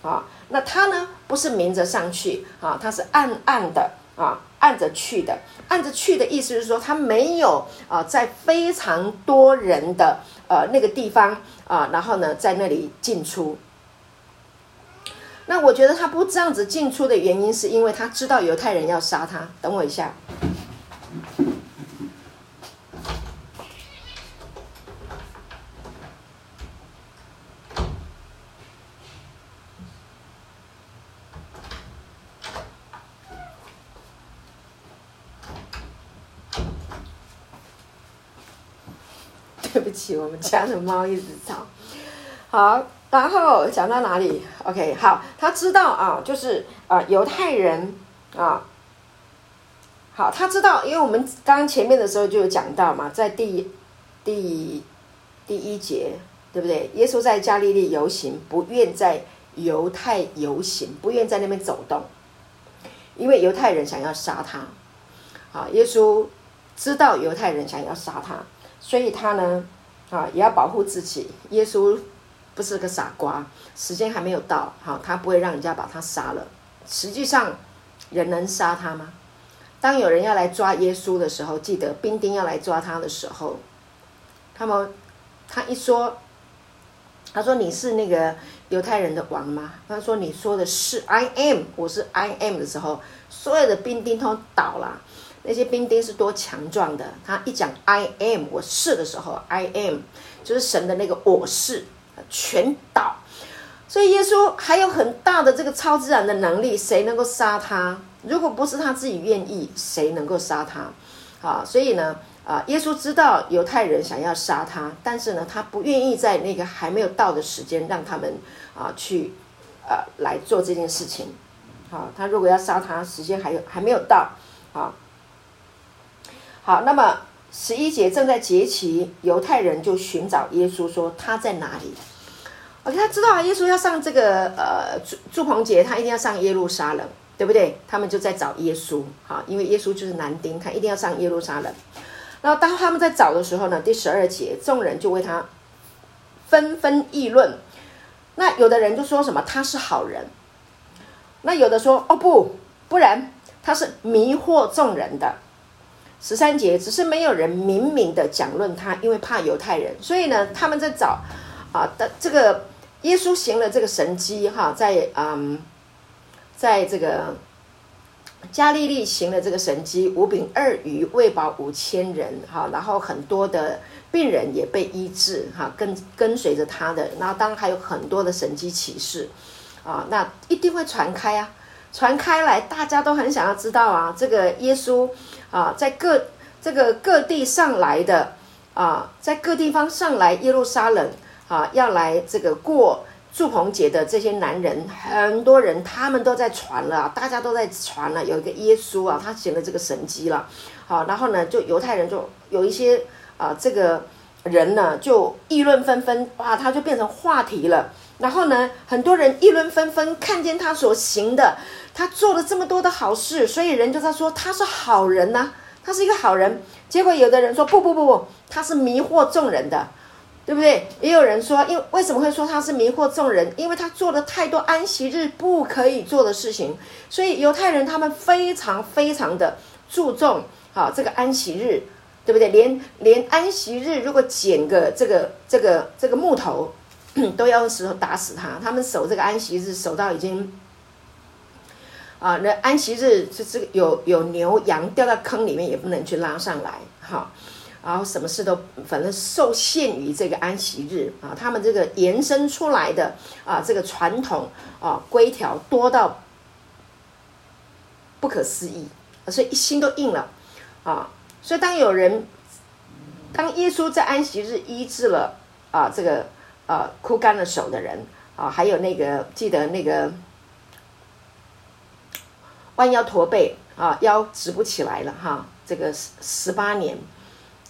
啊，那他呢？不是明着上去啊，他是暗暗的啊，暗着去的。暗着去的意思是说，他没有啊，在非常多人的呃那个地方啊，然后呢，在那里进出。那我觉得他不这样子进出的原因，是因为他知道犹太人要杀他。等我一下。对不起，我们家的猫一直吵。好，然后讲到哪里？OK，好，他知道啊，就是啊，犹太人啊，好，他知道，因为我们刚刚前面的时候就有讲到嘛，在第第第一节，对不对？耶稣在加利利游行，不愿在犹太游行，不愿在那边走动，因为犹太人想要杀他。啊，耶稣知道犹太人想要杀他，所以他呢，啊，也要保护自己。耶稣不是个傻瓜，时间还没有到，好，他不会让人家把他杀了。实际上，人能杀他吗？当有人要来抓耶稣的时候，记得兵丁要来抓他的时候，他们他一说，他说你是那个犹太人的王吗？他说你说的是 I am，我是 I am 的时候，所有的兵丁都倒了。那些兵丁是多强壮的，他一讲 I am 我是的时候，I am 就是神的那个我是，全倒。所以耶稣还有很大的这个超自然的能力，谁能够杀他？如果不是他自己愿意，谁能够杀他？啊，所以呢，啊，耶稣知道犹太人想要杀他，但是呢，他不愿意在那个还没有到的时间让他们啊去呃来做这件事情。好，他如果要杀他，时间还有还没有到，啊。好，那么十一节正在节期，犹太人就寻找耶稣，说他在哪里？OK，他知道啊，耶稣要上这个呃祝祝棚节，他一定要上耶路撒冷，对不对？他们就在找耶稣，好，因为耶稣就是男丁，他一定要上耶路撒冷。然后当他们在找的时候呢，第十二节，众人就为他纷纷议论。那有的人就说什么他是好人，那有的说哦不，不然他是迷惑众人的。十三节只是没有人明明的讲论他，因为怕犹太人，所以呢，他们在找啊的这个耶稣行了这个神迹哈，在嗯，在这个加利利行了这个神迹，五饼二鱼喂饱五千人哈，然后很多的病人也被医治哈，跟跟随着他的，然后当然还有很多的神迹启示啊，那一定会传开啊，传开来，大家都很想要知道啊，这个耶稣。啊，在各这个各地上来的啊，在各地方上来耶路撒冷啊，要来这个过祝棚节的这些男人，很多人他们都在传了，大家都在传了，有一个耶稣啊，他行了这个神迹了，好，然后呢，就犹太人就有一些啊，这个人呢就议论纷纷，哇，他就变成话题了，然后呢，很多人议论纷纷，看见他所行的。他做了这么多的好事，所以人就在说他是好人呐，他是一个好人。结果有的人说不不不不，他是迷惑众人的，对不对？也有人说，因为为什么会说他是迷惑众人？因为他做了太多安息日不可以做的事情，所以犹太人他们非常非常的注重好这个安息日，对不对？连连安息日如果捡个这个这个这个木头，都要用石头打死他。他们守这个安息日守到已经。啊，那安息日是这个有有牛羊掉到坑里面也不能去拉上来，哈，然后什么事都反正受限于这个安息日啊，他们这个延伸出来的啊这个传统啊规条多到不可思议，所以一心都硬了啊，所以当有人当耶稣在安息日医治了啊这个呃枯干了手的人啊，还有那个记得那个。弯腰驼背啊，腰直不起来了哈。这个十十八年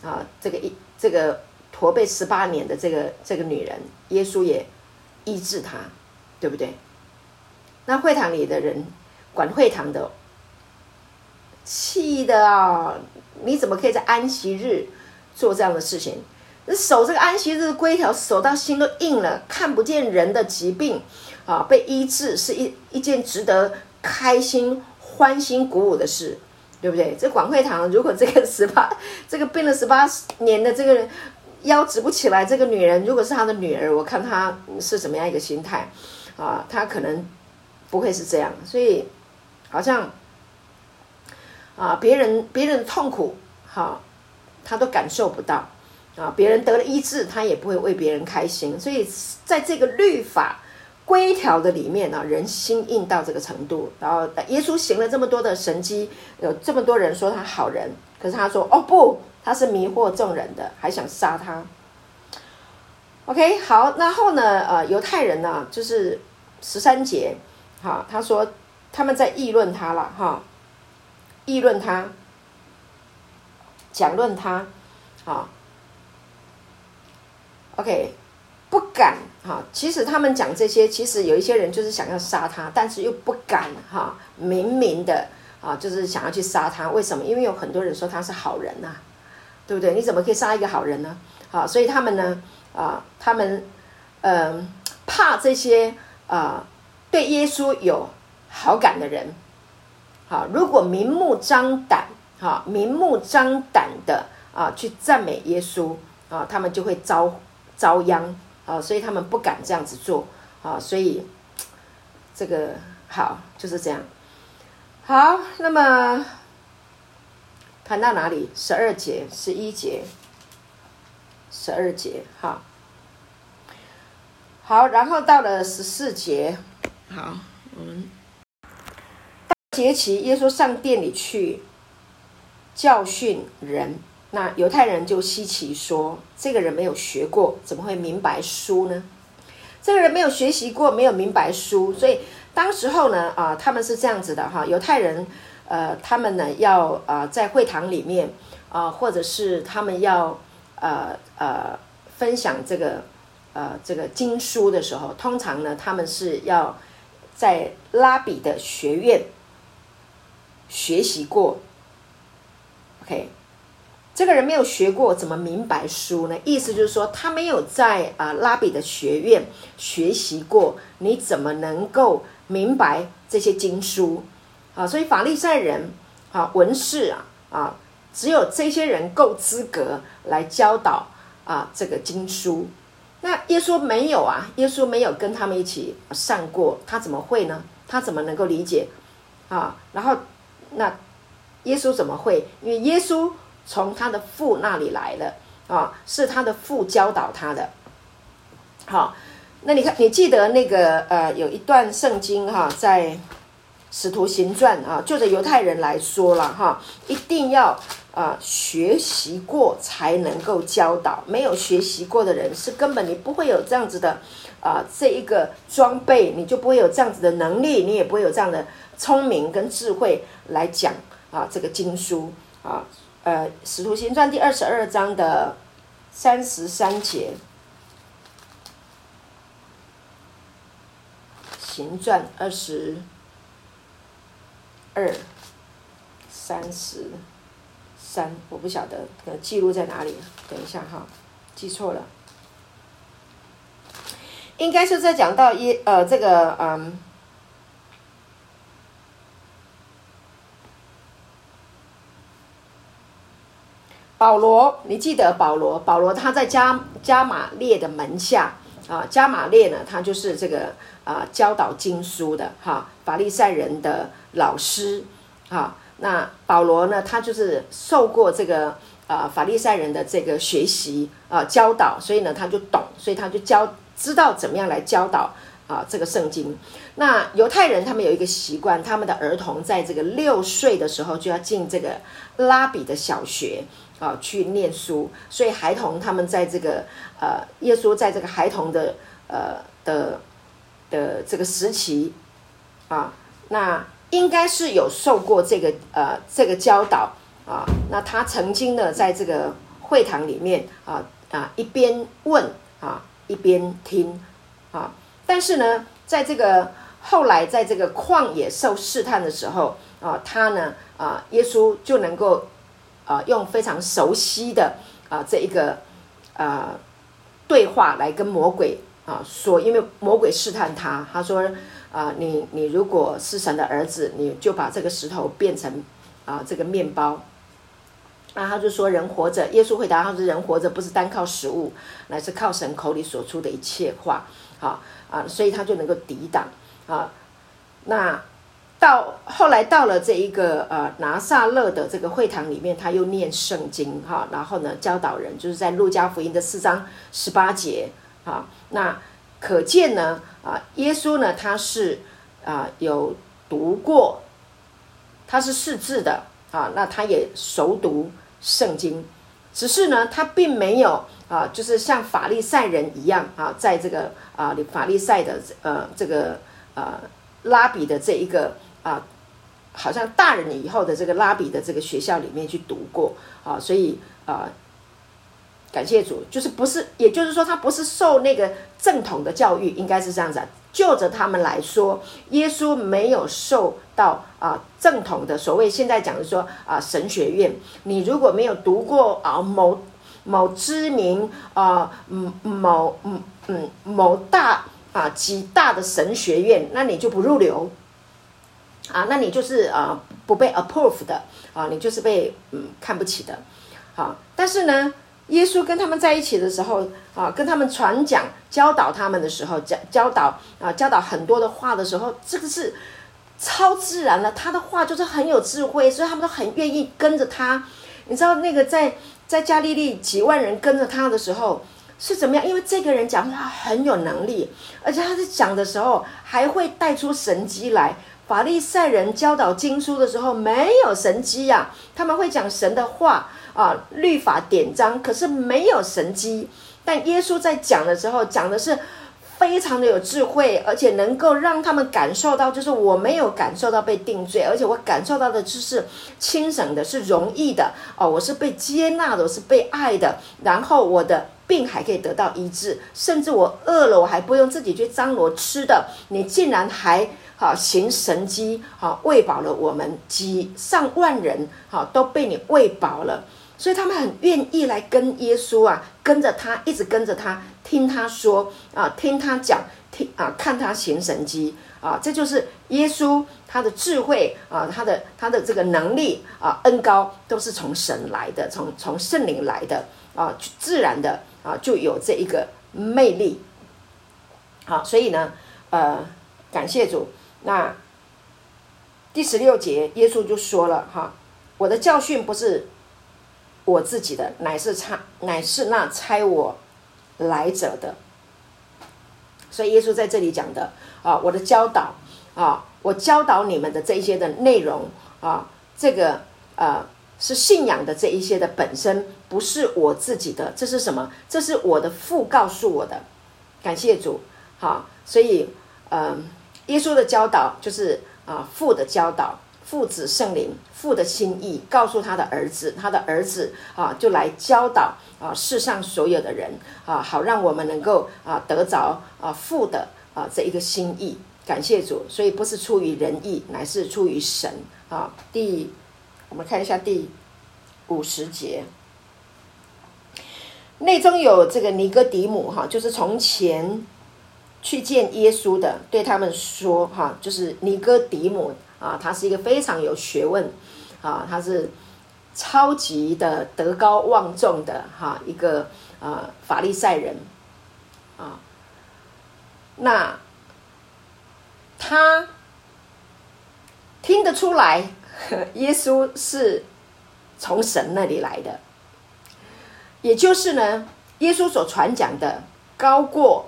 啊，这个一这个驼背十八年的这个这个女人，耶稣也医治她，对不对？那会堂里的人管会堂的，气的啊！你怎么可以在安息日做这样的事情？守这个安息日的规条，守到心都硬了，看不见人的疾病啊被医治，是一一件值得开心。欢欣鼓舞的事，对不对？这广会堂，如果这个十八，这个病了十八年的这个人腰直不起来，这个女人如果是他的女儿，我看她是什么样一个心态啊？她可能不会是这样，所以好像啊，别人别人的痛苦，哈，他都感受不到啊。别人得了医治，他也不会为别人开心。所以在这个律法。规条的里面呢，人心硬到这个程度，然后耶稣行了这么多的神迹，有这么多人说他好人，可是他说哦不，他是迷惑众人的，还想杀他，OK，好，然后呢，呃，犹太人呢，就是十三节，哈，他说他们在议论他了，哈，议论他，讲论他，啊，OK，不敢，哈，其实他们讲这些，其实有一些人就是想要杀他，但是又不敢，哈，明明的，啊，就是想要去杀他，为什么？因为有很多人说他是好人呐，对不对？你怎么可以杀一个好人呢？好，所以他们呢？啊，他们嗯怕这些啊对耶稣有好感的人，好，如果明目张胆，哈，明目张胆的啊去赞美耶稣啊，他们就会遭遭殃啊，所以他们不敢这样子做啊，所以这个好就是这样。好，那么谈到哪里？十二节、十一节。十二节，哈，好，然后到了十四节，好，我们节期，耶稣上殿里去教训人，那犹太人就稀奇说：这个人没有学过，怎么会明白书呢？这个人没有学习过，没有明白书，所以当时候呢，啊，他们是这样子的哈，犹太人，呃，他们呢要啊在会堂里面啊，或者是他们要。呃呃，分享这个呃这个经书的时候，通常呢，他们是要在拉比的学院学习过。OK，这个人没有学过，怎么明白书呢？意思就是说，他没有在啊拉比的学院学习过，你怎么能够明白这些经书？啊，所以法利赛人啊，文士啊啊。只有这些人够资格来教导啊这个经书，那耶稣没有啊，耶稣没有跟他们一起上过，他怎么会呢？他怎么能够理解啊？然后那耶稣怎么会？因为耶稣从他的父那里来了啊，是他的父教导他的。好，那你看，你记得那个呃，有一段圣经哈，在使徒行传啊，就着犹太人来说了哈，一定要。啊，学习过才能够教导，没有学习过的人是根本你不会有这样子的啊，这一个装备，你就不会有这样子的能力，你也不会有这样的聪明跟智慧来讲啊这个经书啊，呃，《使徒行传》第二十二章的三十三节，《行传》二十二三十。三，我不晓得，呃，记录在哪里？等一下哈，记错了，应该是在讲到一呃这个嗯，保罗，你记得保罗？保罗他在加加马列的门下啊，加马列呢，他就是这个啊教导经书的哈，法利赛人的老师啊。那保罗呢？他就是受过这个啊法利赛人的这个学习啊教导，所以呢他就懂，所以他就教知道怎么样来教导啊这个圣经。那犹太人他们有一个习惯，他们的儿童在这个六岁的时候就要进这个拉比的小学啊去念书，所以孩童他们在这个呃耶稣在这个孩童的呃的的这个时期啊那。应该是有受过这个呃这个教导啊，那他曾经呢在这个会堂里面啊啊一边问啊一边听啊，但是呢在这个后来在这个旷野受试探的时候啊，他呢啊耶稣就能够啊用非常熟悉的啊这一个啊对话来跟魔鬼啊说，因为魔鬼试探他，他说。啊，你你如果是神的儿子，你就把这个石头变成啊这个面包。那他就说，人活着，耶稣回答他说，人活着不是单靠食物，乃是靠神口里所出的一切话。好啊，所以他就能够抵挡啊。那到后来到了这一个呃拿撒勒的这个会堂里面，他又念圣经哈，然后呢教导人，就是在路加福音的四章十八节啊，那。可见呢，啊，耶稣呢，他是啊有读过，他是识字的啊，那他也熟读圣经只是呢，他并没有啊，就是像法利赛人一样啊，在这个啊法利赛的呃这个呃拉比的这一个啊，好像大人以后的这个拉比的这个学校里面去读过啊，所以啊，感谢主，就是不是，也就是说，他不是受那个正统的教育，应该是这样子。就着他们来说，耶稣没有受到啊正统的所谓现在讲的说啊神学院。你如果没有读过啊某某知名啊嗯某嗯嗯某大啊极大的神学院，那你就不入流啊，那你就是啊不被 approve 的啊，你就是被嗯看不起的。好，但是呢。耶稣跟他们在一起的时候，啊，跟他们传讲、教导他们的时候，教教导啊，教导很多的话的时候，这个是超自然的。他的话就是很有智慧，所以他们都很愿意跟着他。你知道那个在在加利利几万人跟着他的时候是怎么样？因为这个人讲话很有能力，而且他在讲的时候还会带出神机来。法利赛人教导经书的时候没有神机呀，他们会讲神的话。啊，律法典章，可是没有神机。但耶稣在讲的时候，讲的是非常的有智慧，而且能够让他们感受到，就是我没有感受到被定罪，而且我感受到的就是轻省的，是容易的。哦，我是被接纳的，我是被爱的。然后我的病还可以得到医治，甚至我饿了，我还不用自己去张罗吃的。你竟然还好行神机，好喂饱了我们几上万人，好都被你喂饱了。所以他们很愿意来跟耶稣啊，跟着他，一直跟着他，听他说啊，听他讲，听啊，看他行神迹啊，这就是耶稣他的智慧啊，他的他的这个能力啊，恩高都是从神来的，从从圣灵来的啊，自然的啊，就有这一个魅力。好，所以呢，呃，感谢主。那第十六节，耶稣就说了哈，我的教训不是。我自己的乃是差，乃是那差我来者的。所以耶稣在这里讲的啊，我的教导啊，我教导你们的这一些的内容啊，这个呃是信仰的这一些的本身，不是我自己的，这是什么？这是我的父告诉我的。感谢主，好，所以嗯，耶稣的教导就是啊父的教导。父子圣灵，父的心意告诉他的儿子，他的儿子啊，就来教导啊世上所有的人啊，好让我们能够啊得着啊父的啊这一个心意。感谢主，所以不是出于人意，乃是出于神啊。第，我们看一下第五十节，内中有这个尼哥底母哈，就是从前去见耶稣的，对他们说哈，就是尼哥底母。啊，他是一个非常有学问，啊，他是超级的德高望重的哈一个啊法利赛人，啊，那他听得出来耶稣是从神那里来的，也就是呢，耶稣所传讲的高过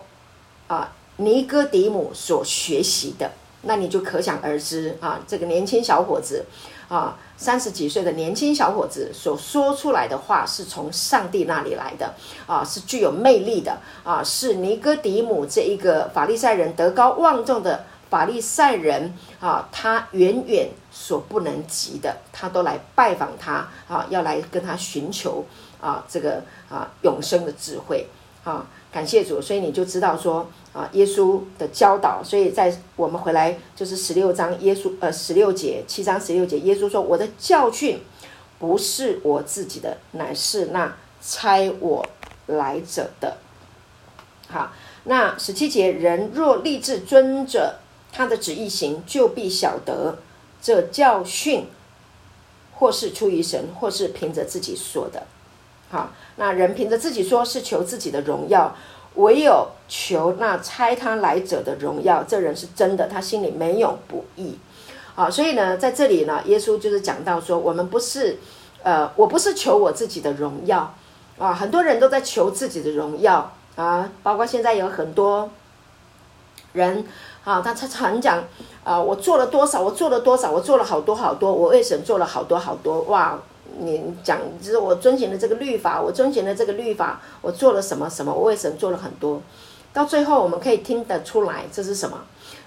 啊尼哥底母所学习的。那你就可想而知啊，这个年轻小伙子，啊，三十几岁的年轻小伙子所说出来的话是从上帝那里来的啊，是具有魅力的啊，是尼哥底母这一个法利赛人德高望重的法利赛人啊，他远远所不能及的，他都来拜访他啊，要来跟他寻求啊，这个啊永生的智慧啊。感谢主，所以你就知道说啊，耶稣的教导。所以在我们回来就是十六章，耶稣呃十六节七章十六节，耶稣说：“我的教训不是我自己的，乃是那差我来者的。”好，那十七节，人若立志遵着他的旨意行，就必晓得这教训或是出于神，或是凭着自己说的。好。那人凭着自己说是求自己的荣耀，唯有求那猜他来者的荣耀。这人是真的，他心里没有不义。好，所以呢，在这里呢，耶稣就是讲到说，我们不是，呃，我不是求我自己的荣耀啊。很多人都在求自己的荣耀啊，包括现在有很多人啊，他常常讲啊，我做了多少，我做了多少，我做了好多好多，我为神做了好多好多哇。你讲就是我遵循了这个律法，我遵循了这个律法，我做了什么什么，我为神做了很多，到最后我们可以听得出来这是什么？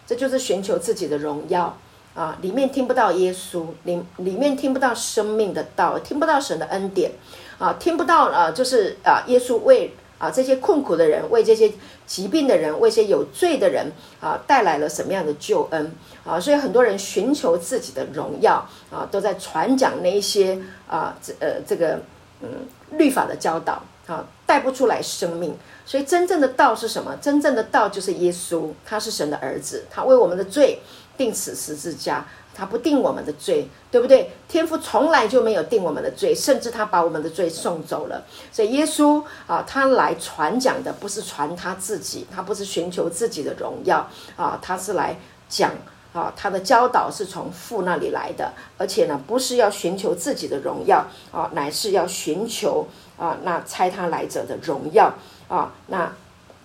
这就是寻求自己的荣耀啊！里面听不到耶稣，里里面听不到生命的道，听不到神的恩典啊，听不到啊，就是啊，耶稣为啊这些困苦的人，为这些疾病的人，为这些有罪的人啊带来了什么样的救恩啊？所以很多人寻求自己的荣耀啊，都在传讲那一些啊这呃这个嗯律法的教导啊，带不出来生命。所以真正的道是什么？真正的道就是耶稣，他是神的儿子，他为我们的罪定此十字架，他不定我们的罪，对不对？天父从来就没有定我们的罪，甚至他把我们的罪送走了。所以耶稣啊，他来传讲的不是传他自己，他不是寻求自己的荣耀啊，他是来讲啊，他的教导是从父那里来的，而且呢，不是要寻求自己的荣耀啊，乃是要寻求啊那猜他来者的荣耀。啊，那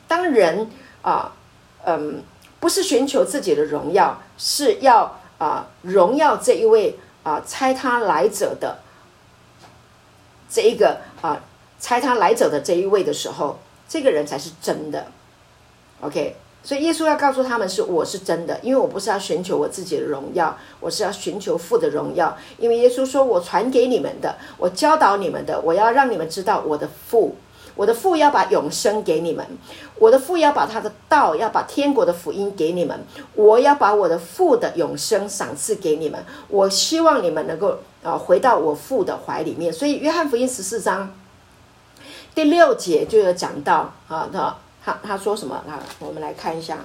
当人啊，嗯，不是寻求自己的荣耀，是要啊荣耀这一位啊猜他来者的这一个啊猜他来者的这一位的时候，这个人才是真的。OK，所以耶稣要告诉他们是我是真的，因为我不是要寻求我自己的荣耀，我是要寻求父的荣耀。因为耶稣说我传给你们的，我教导你们的，我要让你们知道我的父。我的父要把永生给你们，我的父要把他的道，要把天国的福音给你们。我要把我的父的永生赏赐给你们。我希望你们能够啊回到我父的怀里面。所以约翰福音十四章第六节就有讲到啊，他他他说什么啊？我们来看一下。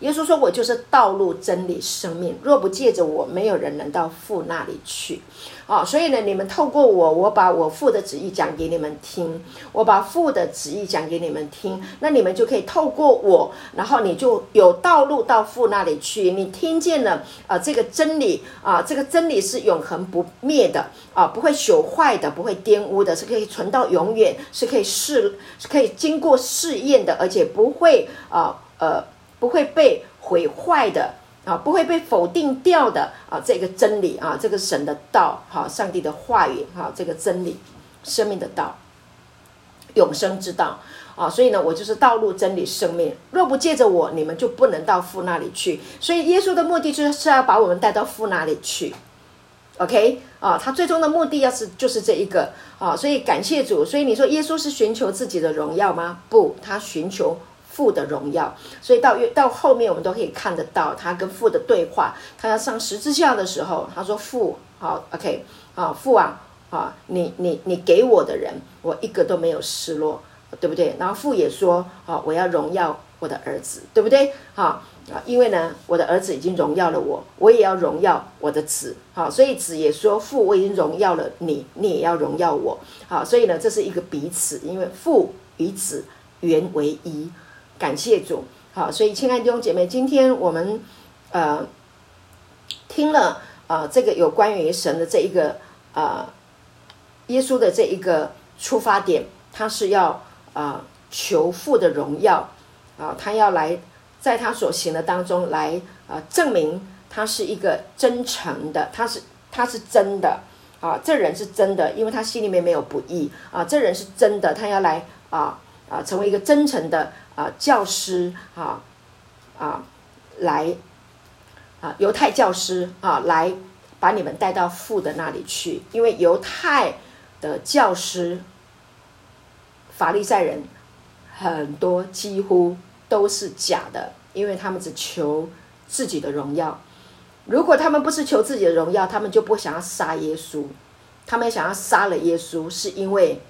耶稣说：“我就是道路、真理、生命。若不借着我，没有人能到父那里去。”啊，所以呢，你们透过我，我把我父的旨意讲给你们听，我把父的旨意讲给你们听，那你们就可以透过我，然后你就有道路到父那里去。你听见了啊，这个真理啊，这个真理是永恒不灭的啊，不会朽坏的，不会玷污的，是可以存到永远，是可以试，是可以经过试验的，而且不会啊呃。不会被毁坏的啊，不会被否定掉的啊，这个真理啊，这个神的道，哈，上帝的话语，哈，这个真理，生命的道，永生之道啊，所以呢，我就是道路、真理、生命。若不借着我，你们就不能到父那里去。所以耶稣的目的就是要把我们带到父那里去。OK 啊，他最终的目的要是就是这一个啊，所以感谢主。所以你说耶稣是寻求自己的荣耀吗？不，他寻求。父的荣耀，所以到到后面，我们都可以看得到他跟父的对话。他要上十字架的时候，他说：“父，好，OK，啊，父啊，啊，你你你给我的人，我一个都没有失落，对不对？然后父也说：，啊，我要荣耀我的儿子，对不对？啊啊，因为呢，我的儿子已经荣耀了我，我也要荣耀我的子，好，所以子也说：父，我已经荣耀了你，你也要荣耀我，好，所以呢，这是一个彼此，因为父与子原为一。感谢主，好，所以亲爱的弟兄姐妹，今天我们呃听了啊这个有关于神的这一个啊耶稣的这一个出发点，他是要啊求父的荣耀啊，他要来在他所行的当中来啊证明他是一个真诚的，他是他是真的啊，这人是真的，因为他心里面没有不义啊，这人是真的，他要来啊啊成为一个真诚的。啊，教师啊，啊，来啊，犹太教师啊，来把你们带到父的那里去，因为犹太的教师、法利赛人很多几乎都是假的，因为他们只求自己的荣耀。如果他们不是求自己的荣耀，他们就不想要杀耶稣。他们想要杀了耶稣，是因为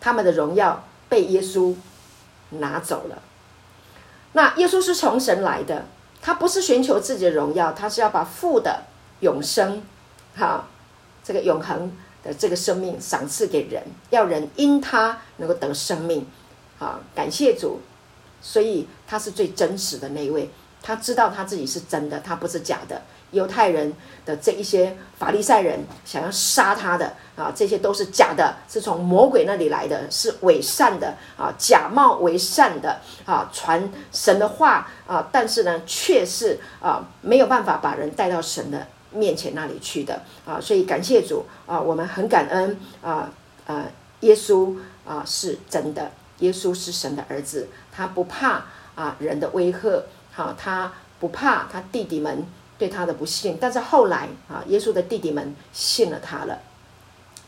他们的荣耀被耶稣拿走了。那耶稣是从神来的，他不是寻求自己的荣耀，他是要把父的永生，哈，这个永恒的这个生命赏赐给人，要人因他能够得生命，啊，感谢主，所以他是最真实的那一位，他知道他自己是真的，他不是假的。犹太人的这一些法利赛人想要杀他的啊，这些都是假的，是从魔鬼那里来的，是伪善的啊，假冒为善的啊，传神的话啊，但是呢，却是啊没有办法把人带到神的面前那里去的啊，所以感谢主啊，我们很感恩啊啊，耶稣啊是真的，耶稣是神的儿子，他不怕啊人的威吓，好，他不怕他弟弟们对他的不信，但是后来啊，耶稣的弟弟们信了他了。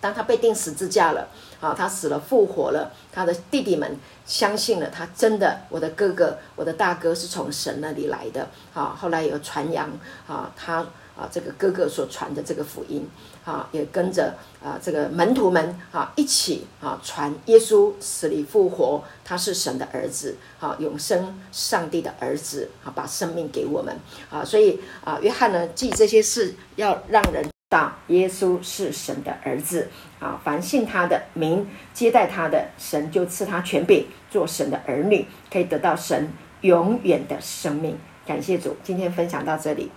当他被钉十字架了，啊，他死了复活了，他的弟弟们相信了他，真的，我的哥哥，我的大哥是从神那里来的，啊，后来有传扬，啊，他啊这个哥哥所传的这个福音，啊，也跟着啊这个门徒们啊一起啊传耶稣死里复活，他是神的儿子，啊，永生上帝的儿子，啊，把生命给我们，啊，所以啊，约翰呢记这些事，要让人知。道耶稣是神的儿子啊！凡信他的名接待他的，神就赐他权柄，做神的儿女，可以得到神永远的生命。感谢主，今天分享到这里。